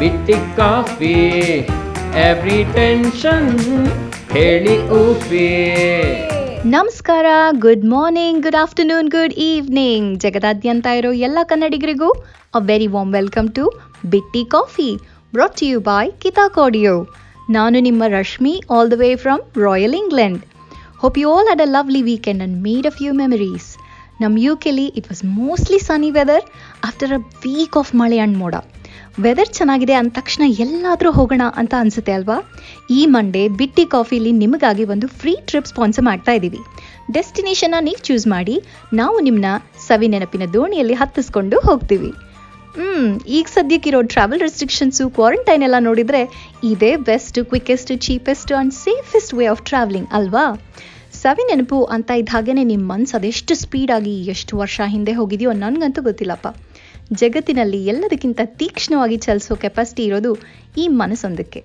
ಬಿಟ್ಟಿ coffee every tension ಹೇಳಿ ಉಫಿ ನಮಸ್ಕಾರ good morning good afternoon good evening ಜಗದಾದ್ಯಂತ ಇರೋ ಎಲ್ಲ ಕನ್ನಡಿಗರಿಗೂ a very warm welcome to ಬಿಟ್ಟಿ ಕಾಫಿ ಬ್ರಾಟ್ ಯು ಬಾಯ್ ಕಿತಾ ಕೋಡಿಯೋ ನಾನು ನಿಮ್ಮ Rashmi all the way from royal England hope you all had a lovely weekend and made a few memories ನಮ್ಮ ಯು ಕೆಲಿ it was mostly sunny weather after a week of ಮಳೆ and ಮೋಡ. Weather ಚೆನ್ನಾಗಿದೆ ಅಂದ ತಕ್ಷಣ ಎಲ್ಲಾದರೂ ಹೋಗೋಣ ಅಂತ ಅನ್ಸುತ್ತೆ ಅಲ್ವಾ? ಈ ಮಂಡೇ ಬಿಟ್ಟಿ ಕಾಫಿಲಿ ನಿಮಗಾಗಿ ಒಂದು ಫ್ರೀ ಟ್ರಿಪ್ ಸ್ಪಾನ್ಸರ್ ಮಾಡ್ತಾ ಇದ್ದೀವಿ. ಡೆಸ್ಟಿನೇಷನ್ನ ನೀವು ಚೂಸ್ ಮಾಡಿ, ನಾವು ನಿಮ್ಮನ್ನ ಸವಿ ನೆನಪಿನ ದೋಣಿಯಲ್ಲಿ ಹತ್ತಿಸ್ಕೊಂಡು ಹೋಗ್ತೀವಿ. ಹ್ಮ್, ಈಗ ಸದ್ಯಕ್ಕಿರೋ ಟ್ರಾವೆಲ್ ರೆಸ್ಟ್ರಿಕ್ಷನ್ಸು ಕ್ವಾರಂಟೈನ್ ಎಲ್ಲ ನೋಡಿದರೆ ಇದೇ best quickest cheapest and safest way of travelling ಅಲ್ವಾ? ಸವಿ ನೆನಪು ಅಂತ ಇದ್ದ ಹಾಗೇನೆ ನಿಮ್ಮ ಮನ್ಸು ಅದೆಷ್ಟು ಸ್ಪೀಡಾಗಿ ಎಷ್ಟು ವರ್ಷ ಹಿಂದೆ ಹೋಗಿದೆಯೋ ನನಗಂತೂ ಗೊತ್ತಿಲ್ಲಪ್ಪ. ಜಗತ್ತಿನಲ್ಲಿ ಎಲ್ಲದಕ್ಕಿಂತ ತೀಕ್ಷ್ಣವಾಗಿ ಚಲಿಸೋ ಕೆಪಾಸಿಟಿ ಇರೋದು ಈ ಮನಸ್ಸೊಂದಕ್ಕೆ.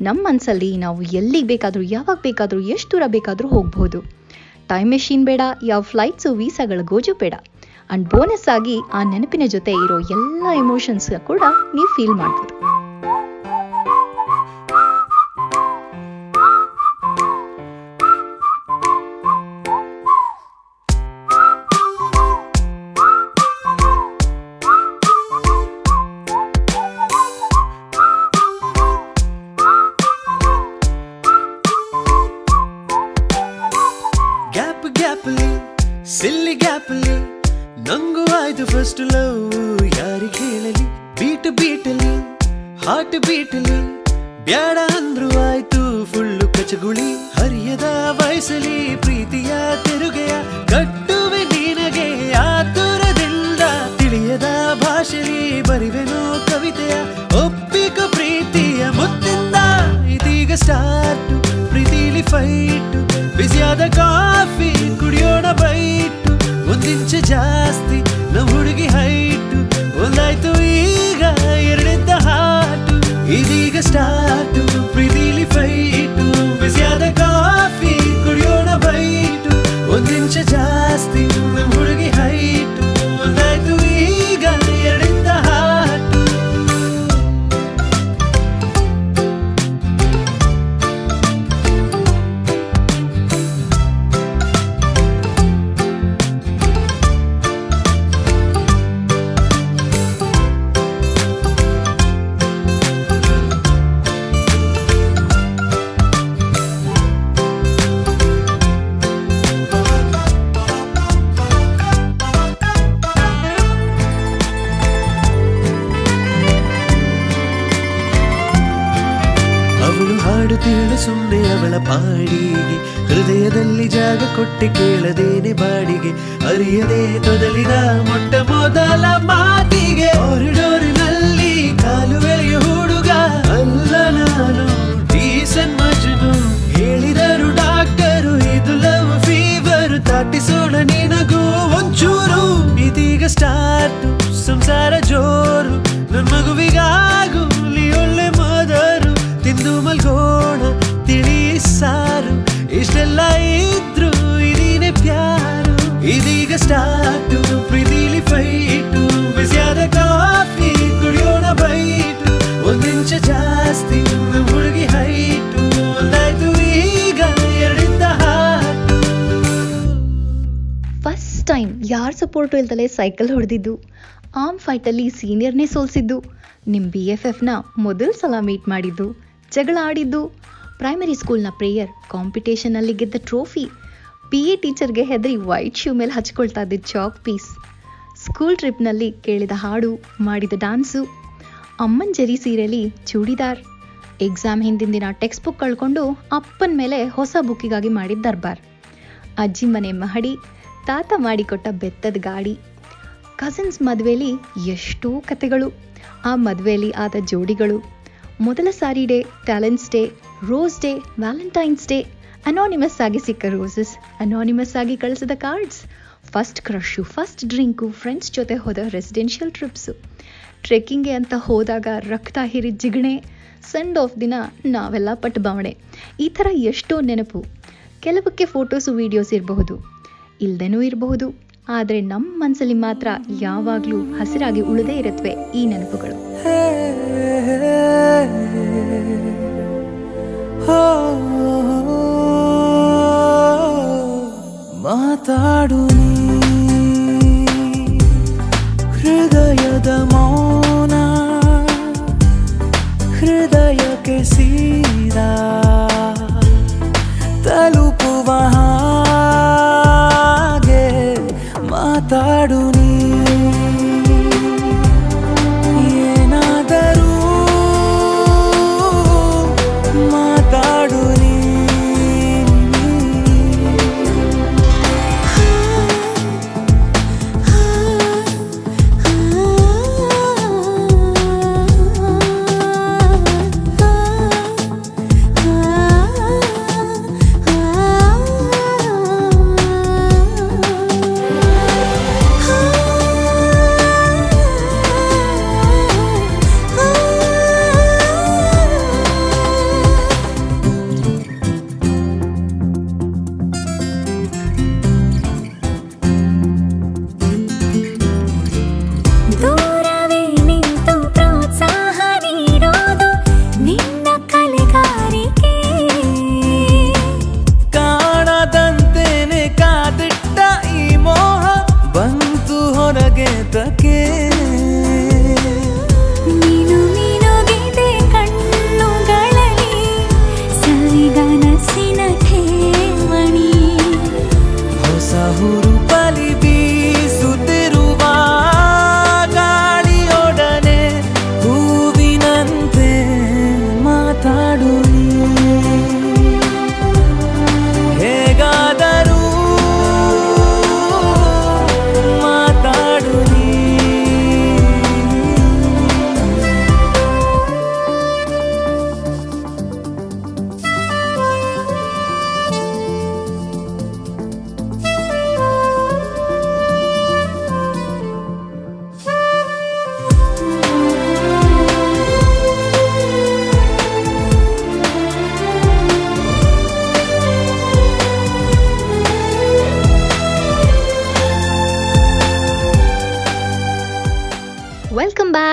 ನಮ್ಮ ಮನಸ್ಸಲ್ಲಿ ನಾವು ಎಲ್ಲಿಗೆ ಬೇಕಾದರೂ, ಯಾವಾಗ ಬೇಕಾದರೂ ಎಷ್ಟು ದೂರ ಬೇಕಾದರೂ ಹೋಗ್ಬೋದು. ಟೈಮ್ ಮೆಷಿನ್ ಬೇಡ, ಯಾವ ಫ್ಲೈಟ್ಸು ವೀಸಾಗಳ ಗೋಜು ಬೇಡ. ಆ್ಯಂಡ್ ಬೋನಸ್ ಆಗಿ ಆ ನೆನಪಿನ ಜೊತೆ ಇರೋ ಎಲ್ಲ ಎಮೋಷನ್ಸ್ ಕೂಡ ನೀವು ಫೀಲ್ ಮಾಡ್ಬೋದು. ಫಸ್ಟ್ ಲವ್ ಯಾರಿಗೆ ಹೇಳಲಿ? ಬೀಟ್ ಬೀಟಲಿ ಹಾಟ್ ಬೀಟಲಿ ಬ್ಯಾಡ ಅಂದ್ರು ಆಯ್ತು ಫುಲ್ಲು ಕಚಗುಳಿ. ಹರಿಯದ ವಯಸ್ಸಲಿ ಪ್ರೀತಿಯ ತಿರುಗೆಯ, ಕಟ್ಟುವೆ ನಿನಗೆ ಆತುರದಿಂದ ತಿಳಿಯದ ಭಾಷೆಲಿ ಬರಿವೆನೋ ಕವಿತೆಯ, ಒಪ್ಪಿಕ ಪ್ರೀತಿಯ ಮುತ್ತಿಂದ ಇದೀಗ ಸ್ಟಾರ್ಟ್ ಪ್ರೀತಿಲಿ ಫೈಟ್ ಬಿಸಿಯಾದ ಕಾಫಿ ಕುಡಿಯೋಣ ಬೈಟು ಒಂದಿಂಚು ಜಾಸ್ತಿ ನಮ್ಮ ಹುಡುಗಿ ಹೈಟು ಒಂದಾಯ್ತು ಈಗ ಎರಡಿದ್ದ ಹಾಟು ಇದೀಗ ಸ್ಟಾರ್ಟು ಪ್ರೀತಿಲಿ ಫೈಟು ಜಾಗ ಕೊಟ್ಟೆ ಕೇಳದೇನೆ ಬಾಡಿಗೆ, ಅರಿಯದೆ ತೊದಲಿದ ಮೊಟ್ಟ ಮೊದಲ ಮಾತಿಗೆ. ಕಾರಿಡೋರಿನಲ್ಲಿ ಕಾಲು ಬೆಳೆಯ ಹುಡುಗ, ಅಲ್ಲ ನಾನು ಡೀಸನ್ ಮಜನು. ಹೇಳಿದರು ಡಾಕ್ಟರು, ಇದು ಲವ್ ಫೀವರ್ ತಾಟಿಸೋಣ ನಿನಗೂ ಸಪೋರ್ಟು ಇಲ್ದಲೆ ಸೈಕಲ್ ಹೊಡೆದಿದ್ದು. ಆರ್ಮ್ ಫೈಟಲ್ಲಿ ಸೀನಿಯರ್ನೇ ಸೋಲ್ಸಿದ್ದು. ನಿಮ್ಮ ಬಿ ಎಫ್ ಎಫ್ನ ಮೊದಲ ಸಲ ಮೀಟ್ ಮಾಡಿದ್ದು. ಜಗಳ ಆಡಿದ್ದು. ಪ್ರೈಮರಿ ಸ್ಕೂಲ್ನ ಪ್ರೇಯರ್ ಕಾಂಪಿಟೇಷನಲ್ಲಿ ಗೆದ್ದ ಟ್ರೋಫಿ ಪಿ ಎ ಟೀಚರ್ಗೆ ಹೆದರಿ ವೈಟ್ ಶೂ ಮೇಲೆ ಹಚ್ಕೊಳ್ತಾ ಇದ್ದ ಚಾಕ್ ಪೀಸ್ ಸ್ಕೂಲ್ ಟ್ರಿಪ್ನಲ್ಲಿ ಕೇಳಿದ ಹಾಡು, ಮಾಡಿದ ಡಾನ್ಸು ಅಮ್ಮನ ಜರಿ ಸೀರೆಯಲ್ಲಿ ಚೂಡಿದಾರ್. ಎಕ್ಸಾಮ್ ಹಿಂದಿನ ದಿನ ಟೆಕ್ಸ್ಟ್ ಬುಕ್ ಕಳ್ಕೊಂಡು ಅಪ್ಪನ ಮೇಲೆ ಹೊಸ ಬುಕ್ಕಿಗಾಗಿ ಮಾಡಿದ ದರ್ಬಾರ್. ಅಜ್ಜಿ ಮನೆ ಮಹಡಿ ತಾತ ಮಾಡಿಕೊಟ್ಟ ಬೆತ್ತದ ಗಾಡಿ. ಕಸಿನ್ಸ್ ಮದುವೆಲಿ ಎಷ್ಟೋ ಕತೆಗಳು. ಆ ಮದುವೆಯಲ್ಲಿ ಆದ ಜೋಡಿಗಳು. ಮೊದಲ ಸಾರಿ day talents day rose day valentine's day anonymous ಆಗಿ ಸಿಕ್ಕ ರೋಸಸ್ ಅನಾನಿಮಸ್ ಆಗಿ ಕಳಿಸಿದ cards first crush first drink friends ಜೊತೆ ಹೋದ ರೆಸಿಡೆನ್ಷಿಯಲ್ ಟ್ರಿಪ್ಸು ಟ್ರೆಕ್ಕಿಂಗ್ಗೆ ಅಂತ ಹೋದಾಗ ರಕ್ತ ಹಿರಿ ಜಿಗಣೆ. ಸಂಡ್ ಆಫ್ ದಿನ ನಾವೆಲ್ಲ ಪಟ್ಟು ಬವಣೆ ಈ ಥರ ಎಷ್ಟೋ ನೆನಪು. ಕೆಲವಕ್ಕೆ ಫೋಟೋಸು ವೀಡಿಯೋಸ್ ಇರಬಹುದು. ಇಲ್ದೇನೂ ಇರಬಹುದು. ಆದರೆ ನಮ್ಮ ಮನಸ್ಸಲ್ಲಿ ಮಾತ್ರ ಯಾವಾಗಲೂ ಹಸಿರಾಗಿ ಉಳಿದೇ ಇರುತ್ತವೆ ಈ ನೆನಪುಗಳು. ಮಾತಾಡು ಹೃದಯದ ಮೌನ. ಹೃದಯಕ್ಕೆ ಸೀದಾ. ತಲುಪುವ ಮಾತಾಡು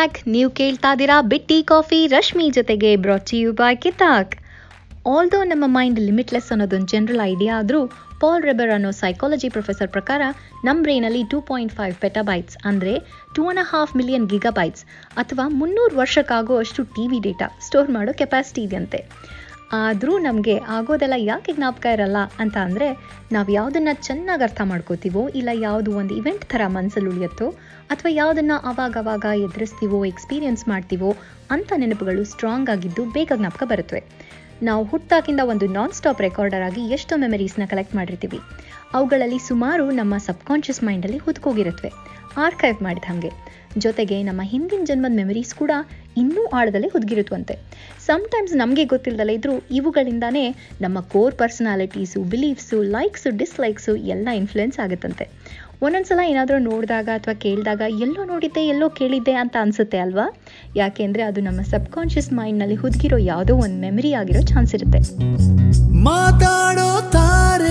ಬ್ಯಾಕ್ ನೀವು ಕೇಳ್ತಾ ಇದ್ದೀರಾ ಬಿಟ್ಟಿ ಕಾಫಿ? ರಶ್ಮಿ ಜೊತೆಗೆ ಬ್ರಾಟ್ ಯು ಬೈ ಕಿತಾಕ್ ಆಲ್ದೋ ನಮ್ಮ ಮೈಂಡ್ ಲಿಮಿಟ್ಲೆಸ್ ಅನ್ನೋದೊಂದು ಜನರಲ್ ಐಡಿಯಾ ಆದರೂ ಪಾಲ್ ರೆಬರ್ ಅನ್ನೋ ಸೈಕಾಲಜಿ ಪ್ರೊಫೆಸರ್ ಪ್ರಕಾರ ನಮ್ಮ ಬ್ರೈನಲ್ಲಿ ಟೂ ಪಾಯಿಂಟ್ ಫೈವ್ ಪೆಟಾಬೈಟ್ಸ್ ಅಂದರೆ two and half million gigabytes ಅಥವಾ ಮುನ್ನೂರು ವರ್ಷಕ್ಕಾಗೋ ಅಷ್ಟು ಟಿ ವಿ ಡೇಟಾ ಸ್ಟೋರ್ ಮಾಡೋ ಕೆಪಾಸಿಟಿ ಇದೆಯಂತೆ ಆದರೂ ನಮಗೆ ಆಗೋದೆಲ್ಲ ಯಾಕೆ ಜ್ಞಾಪಕ ಇರಲ್ಲ ಅಂತ ಅಂದರೆ ನಾವು ಯಾವುದನ್ನು ಚೆನ್ನಾಗಿ ಅರ್ಥ ಮಾಡ್ಕೋತೀವೋ ಇಲ್ಲ ಯಾವುದು ಒಂದು ಇವೆಂಟ್ ಥರ ಮನಸ್ಸಲ್ಲಿ ಉಳಿಯುತ್ತೋ ಅಥವಾ ಯಾವುದನ್ನು ಅವಾಗವಾಗ ಎದುರಿಸ್ತೀವೋ ಎಕ್ಸ್ಪೀರಿಯನ್ಸ್ ಮಾಡ್ತೀವೋ ಅಂಥ ನೆನಪುಗಳು ಸ್ಟ್ರಾಂಗ್ ಆಗಿದ್ದು ಬೇಗ ಜ್ಞಾಪಕ ಬರುತ್ತವೆ ನಾವು ಹುಟ್ಟಾಗಿಂದ ಒಂದು ನಾನ್ ಸ್ಟಾಪ್ ರೆಕಾರ್ಡರ್ ಆಗಿ ಎಷ್ಟೋ ಮೆಮರೀಸ್ನ ಕಲೆಕ್ಟ್ ಮಾಡಿರ್ತೀವಿ. ಅವುಗಳಲ್ಲಿ ಸುಮಾರು ನಮ್ಮ ಸಬ್ಕಾನ್ಷಿಯಸ್ ಮೈಂಡಲ್ಲಿ ಹುದ್ಕೋಗಿರುತ್ತವೆ ಆರ್ಕೈವ್ ಮಾಡಿದ ಹಾಗೆ. ಜೊತೆಗೆ ನಮ್ಮ ಹಿಂದಿನ ಜನ್ಮದ ಮೆಮರೀಸ್ ಕೂಡ ಇನ್ನೂ ಆಳದಲ್ಲೇ ಹುದುಗಿರುತ್ತಂತೆ ಸಮ್ಟೈಮ್ಸ್ ನಮಗೆ ಗೊತ್ತಿಲ್ಲದಲ್ಲೇ ಇದ್ರೂ ಇವುಗಳಿಂದಾನೇ ನಮ್ಮ ಕೋರ್ ಪರ್ಸನಾಲಿಟೀಸು ಬಿಲೀಫ್ಸು ಲೈಕ್ಸು ಡಿಸ್ಲೈಕ್ಸು ಎಲ್ಲ ಇನ್ಫ್ಲುಯೆನ್ಸ್ ಆಗುತ್ತಂತೆ. ಒಂದೊಂದ್ಸಲ ಏನಾದರೂ ನೋಡಿದಾಗ ಅಥವಾ ಕೇಳಿದಾಗ ಎಲ್ಲೋ ನೋಡಿದ್ದೆ, ಎಲ್ಲೋ ಕೇಳಿದ್ದೆ ಅಂತ ಅನಿಸುತ್ತೆ ಅಲ್ವಾ? ಯಾಕೆಂದರೆ ಅದು ನಮ್ಮ ಸಬ್ಕಾನ್ಷಿಯಸ್ ಮೈಂಡ್ನಲ್ಲಿ ಹುದುಗಿರೋ ಯಾವುದೋ ಒಂದು ಮೆಮರಿ ಆಗಿರೋ ಚಾನ್ಸ್ ಇರುತ್ತೆ. ಮಾತಾಡೋ ತಾರೆಯ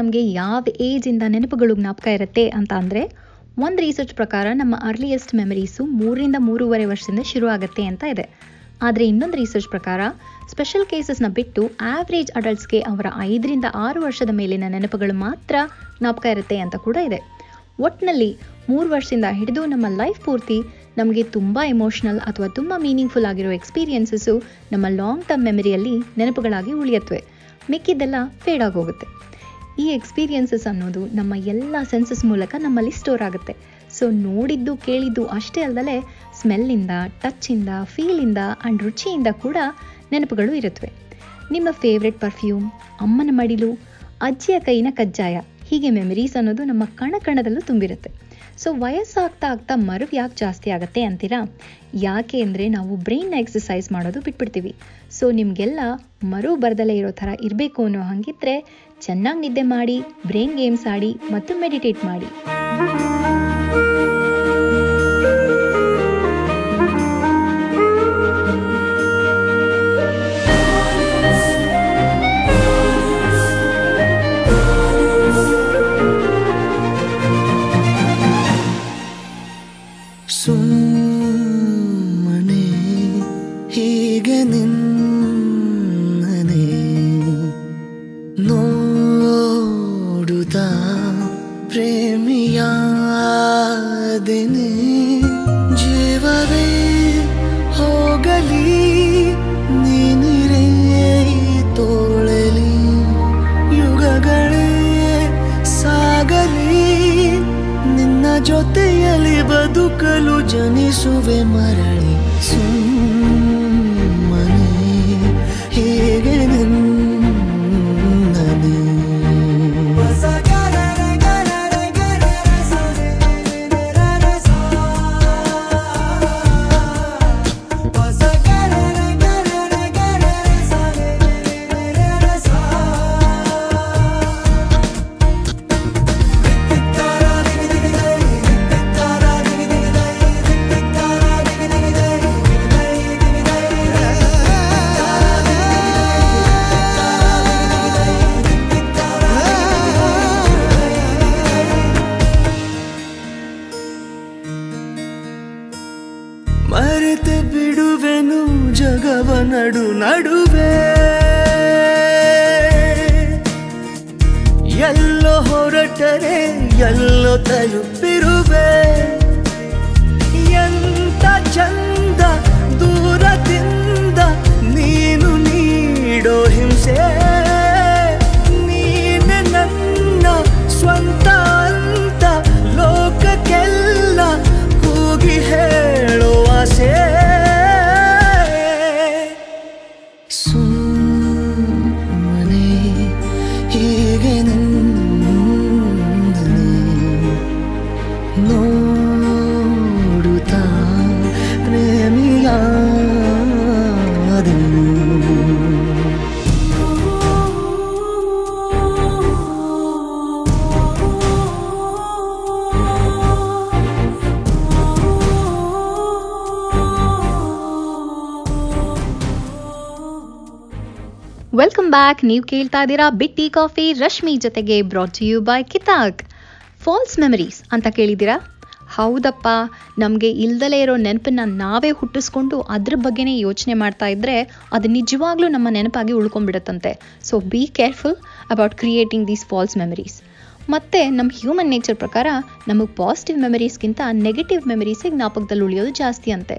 ನಮಗೆ ಯಾವ ಏಜಿಂದ ನೆನಪುಗಳು ಜ್ಞಾಪಕ ಇರುತ್ತೆ ಅಂತ ಅಂದರೆ ಒಂದು ರಿಸರ್ಚ್ ಪ್ರಕಾರ ನಮ್ಮ ಅರ್ಲಿಯೆಸ್ಟ್ ಮೆಮರೀಸು ಮೂರರಿಂದ ಮೂರುವರೆ ವರ್ಷದಿಂದ ಶುರು ಆಗುತ್ತೆ ಅಂತ ಇದೆ. ಆದರೆ ಇನ್ನೊಂದು ರಿಸರ್ಚ್ ಪ್ರಕಾರ ಸ್ಪೆಷಲ್ ಕೇಸಸ್ನ ಬಿಟ್ಟು ಆವ್ರೇಜ್ ಅಡಲ್ಟ್ಸ್ಗೆ ಅವರ ಐದರಿಂದ ಆರು ವರ್ಷದ ಮೇಲಿನ ನೆನಪುಗಳು ಮಾತ್ರ ಜ್ಞಾಪಕ ಇರುತ್ತೆ ಅಂತ ಕೂಡ ಇದೆ. ಒಟ್ಟಿನಲ್ಲಿ ಮೂರು ವರ್ಷದಿಂದ ಹಿಡಿದು ನಮ್ಮ ಲೈಫ್ ಪೂರ್ತಿ ನಮಗೆ ತುಂಬ ಎಮೋಷ್ನಲ್ ಅಥವಾ ತುಂಬ ಮೀನಿಂಗ್ಫುಲ್ ಆಗಿರೋ ಎಕ್ಸ್ಪೀರಿಯನ್ಸಸ್ಸು ನಮ್ಮ ಲಾಂಗ್ ಟರ್ಮ್ ಮೆಮರಿಯಲ್ಲಿ ನೆನಪುಗಳಾಗಿ ಉಳಿಯತ್ವೆ. ಮಿಕ್ಕಿದ್ದೆಲ್ಲ ಫೇಡ್ ಆಗೋಗುತ್ತೆ. ಈ ಎಕ್ಸ್ಪೀರಿಯನ್ಸಸ್ ಅನ್ನೋದು ನಮ್ಮ ಎಲ್ಲ ಸೆನ್ಸಸ್ ಮೂಲಕ ನಮ್ಮಲ್ಲಿ ಸ್ಟೋರ್ ಆಗುತ್ತೆ. ಸೊ ನೋಡಿದ್ದು, ಕೇಳಿದ್ದು ಅಷ್ಟೇ ಅಲ್ಲದೆ ಸ್ಮೆಲ್ಲಿಂದ ಟಚ್ಚಿಂದ ಫೀಲಿಂದ ಆ್ಯಂಡ್ ರುಚಿಯಿಂದ ಕೂಡ ನೆನಪುಗಳು ಇರುತ್ತವೆ ನಿಮ್ಮ ಫೇವ್ರೆಟ್ ಪರ್ಫ್ಯೂಮ್ ಅಮ್ಮನ ಮಡಿಲು, ಅಜ್ಜಿಯ ಕೈನ ಕಜ್ಜಾಯ, ಹೀಗೆ ಮೆಮರೀಸ್ ಅನ್ನೋದು ನಮ್ಮ ಕಣ ಕಣದಲ್ಲೂ ತುಂಬಿರುತ್ತೆ. ಸೊ ವಯಸ್ಸಾಗ್ತಾ ಆಗ್ತಾ ಮರವು ಯಾಕೆ ಜಾಸ್ತಿ ಆಗುತ್ತೆ ಅಂತೀರಾ? ಯಾಕೆ ಅಂದರೆ ನಾವು ಬ್ರೈನ್ ಎಕ್ಸಸೈಸ್ ಮಾಡೋದು ಬಿಟ್ಬಿಡ್ತೀವಿ. ಸೊ ನಿಮಗೆಲ್ಲ ಮರು ಬರದಲ್ಲೇ ಇರೋ ಥರ ಇರಬೇಕು ಅನ್ನೋ ಹಾಗಿದ್ರೆ ಚೆನ್ನಾಗಿ ನಿದ್ದೆ ಮಾಡಿ, ಬ್ರೈನ್ ಗೇಮ್ಸ್ ಆಡಿ ಮತ್ತು ಮೆಡಿಟೇಟ್ ಮಾಡಿ. ಪ್ರೇಮಿಯಾದೆನೆ ಜೀವವೇ ಹೋಗಲಿ ನೀನಿರೇ ತೋಳಲಿ ಯುಗಗಳೇ ಸಾಗಲಿ ನಿನ್ನ ಜೊತೆಯಲ್ಲಿ ಬದುಕಲು ಜನಿಸುವೆ ಮರಳಿ. ವೆಲ್ಕಮ್ ಬ್ಯಾಕ್ ನೀವು ಕೇಳ್ತಾ ಇದ್ದೀರಾ ಬಿಟ್ಟಿ ಕಾಫಿ ರಶ್ಮಿ ಜೊತೆಗೆ ಬ್ರಾಟ್ ಯು ಬೈ ಕಿತಾಕ್ ಫಾಲ್ಸ್ ಮೆಮರೀಸ್ ಅಂತ ಕೇಳಿದ್ದೀರಾ? ಹೌದಪ್ಪ. ನಮಗೆ ಇಲ್ದಲೇ ಇರೋ ನೆನಪನ್ನು ನಾವೇ ಹುಟ್ಟಿಸ್ಕೊಂಡು ಅದ್ರ ಬಗ್ಗೆನೇ ಯೋಚನೆ ಮಾಡ್ತಾ ಇದ್ದರೆ ಅದು ನಿಜವಾಗ್ಲೂ ನಮ್ಮ ನೆನಪಾಗಿ ಉಳ್ಕೊಂಡ್ಬಿಡುತ್ತಂತೆ. So be careful about creating these false memories ಮತ್ತು ನಮ್ಮ ಹ್ಯೂಮನ್ ನೇಚರ್ ಪ್ರಕಾರ ನಮಗೆ ಪಾಸಿಟಿವ್ ಮೆಮರೀಸ್ಗಿಂತ ನೆಗೆಟಿವ್ ಮೆಮರೀಸಿಗೆ ಜ್ಞಾಪಕದಲ್ಲಿ ಉಳಿಯೋದು ಜಾಸ್ತಿ ಅಂತೆ.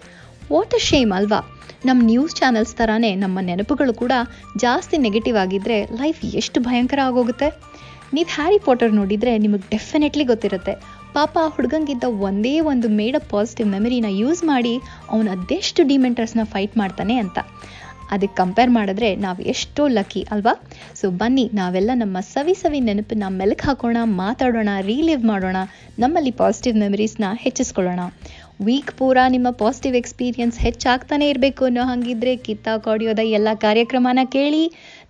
ವಾಟ್ ಅ ಶೇಮ್ ಅಲ್ವಾ? ನಮ್ಮ ನ್ಯೂಸ್ ಚಾನೆಲ್ಸ್ ಥರನೇ ನಮ್ಮ ನೆನಪುಗಳು ಕೂಡ ಜಾಸ್ತಿ ನೆಗೆಟಿವ್ ಆಗಿದ್ದರೆ ಲೈಫ್ ಎಷ್ಟು ಭಯಂಕರ ಆಗೋಗುತ್ತೆ? ನೀವು ಹ್ಯಾರಿ ಪಾಟರ್ ನೋಡಿದರೆ ನಿಮಗೆ ಡೆಫಿನೆಟ್ಲಿ ಗೊತ್ತಿರುತ್ತೆ. ಪಾಪ ಆ ಹುಡುಗಂಗಿದ್ದ ಒಂದೇ ಒಂದು ಮೇಡ್ ಅಪ್ ಪಾಸಿಟಿವ್ ಮೆಮರಿನ ಯೂಸ್ ಮಾಡಿ ಅವನು ಅದೆಷ್ಟು ಡಿಮೆಂಟರ್ಸ್ನ ಫೈಟ್ ಮಾಡ್ತಾನೆ ಅಂತ. ಅದಕ್ಕೆ ಕಂಪೇರ್ ಮಾಡಿದ್ರೆ ನಾವು ಎಷ್ಟೋ ಲಕ್ಕಿ ಅಲ್ವಾ? ಸೊ ಬನ್ನಿ, ನಾವೆಲ್ಲ ನಮ್ಮ ಸವಿ ಸವಿ ನೆನಪನ್ನ ಮೆಲುಕು ಹಾಕೋಣ, ಮಾತಾಡೋಣ ರೀಲಿವ್ ಮಾಡೋಣ, ನಮ್ಮಲ್ಲಿ ಪಾಸಿಟಿವ್ ಮೆಮರೀಸ್ನ ಹೆಚ್ಚಿಸ್ಕೊಳ್ಳೋಣ. ವೀಕ್ ಪೂರ ನಿಮ್ಮ ಪಾಸಿಟಿವ್ ಎಕ್ಸ್ಪೀರಿಯನ್ಸ್ ಹೆಚ್ಚಾಗ್ತಾನೆ ಇರಬೇಕು ಅನ್ನೋ ಹಾಗಿದ್ರೆ ಕಿತ್ತಾಕ್ ಆಡಿಯೋದ ಎಲ್ಲ ಕಾರ್ಯಕ್ರಮನ ಕೇಳಿ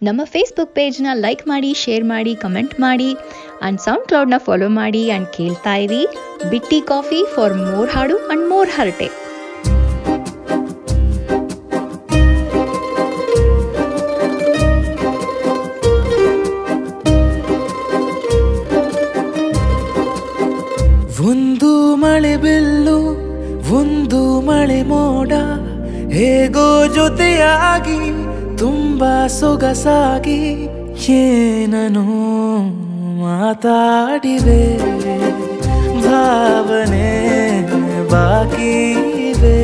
ನಮ್ಮ ಫೇಸ್ಬುಕ್ ಪೇಜ್ನ ಲೈಕ್ ಮಾಡಿ ಶೇರ್ ಮಾಡಿ ಕಮೆಂಟ್ ಮಾಡಿ ಆ್ಯಂಡ್ ಸೌಂಡ್ ಕ್ಲೌಡ್ನ ಫಾಲೋ ಮಾಡಿ ಆ್ಯಂಡ್ ಕೇಳ್ತಾ ಇರಿ. ಬಿಟ್ಟಿ ಕಾಫಿ ಫಾರ್ ಮೋರ್ ಹಾಡು ಆ್ಯಂಡ್ ಮೋರ್ ಹರಟೆ. ಮೋಡ ಹೇಗೋ ಜೊತೆಯಾಗಿ ತುಂಬಾ ಸೊಗಸಾಗಿ ಏನನು ಮಾತಾಡಿವೆ ಭಾವನೆ ಬಾಕಿವೆ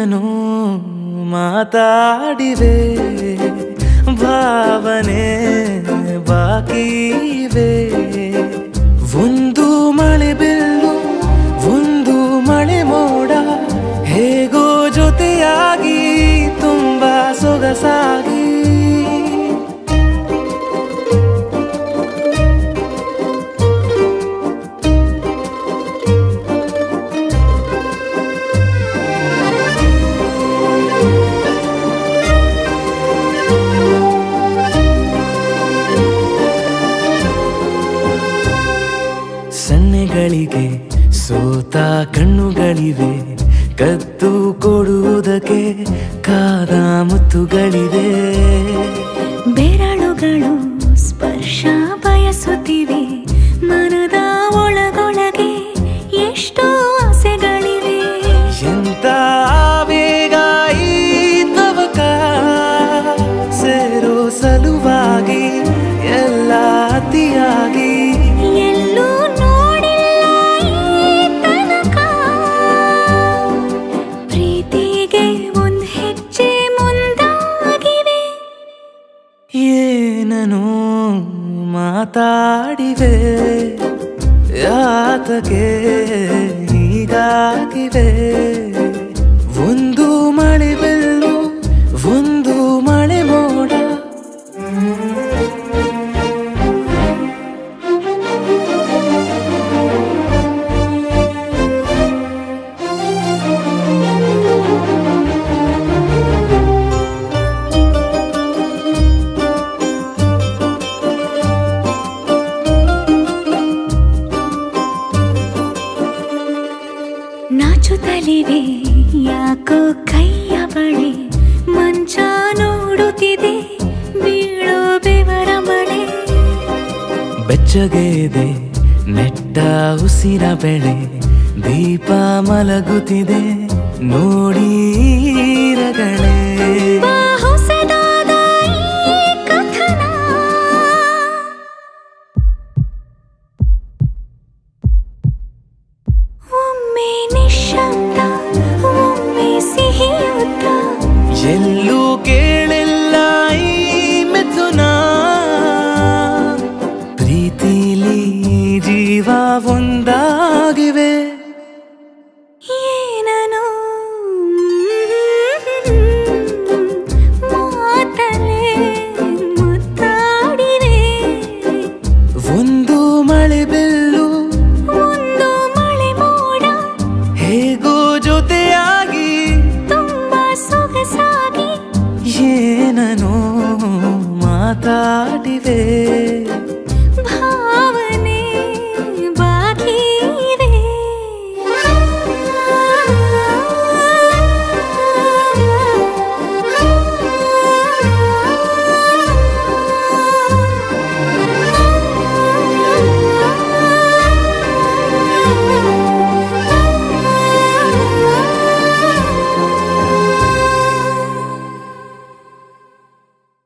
ನೀನೂ ಮಾತಾಡಿವೆ ಭಾವನೆ ಬಾಕಿವೆ ಒಂದು ಮಳೆ ಬೆಳ್ಳು ಒಂದು ಮಳೆ ಮೋಡ ಹೇಗೋ ಜೊತೆಯಾಗಿ ತುಂಬ ಸೊಗಸಾಗಿ ಮಾತಾಡಿವೆ ಯಾತಗೆ ಹೀಗಾಗಿವೆ ಬೆಳೆ ದೀಪ ಮಲಗುತ್ತಿದೆ. ಕಾಡಿವೆ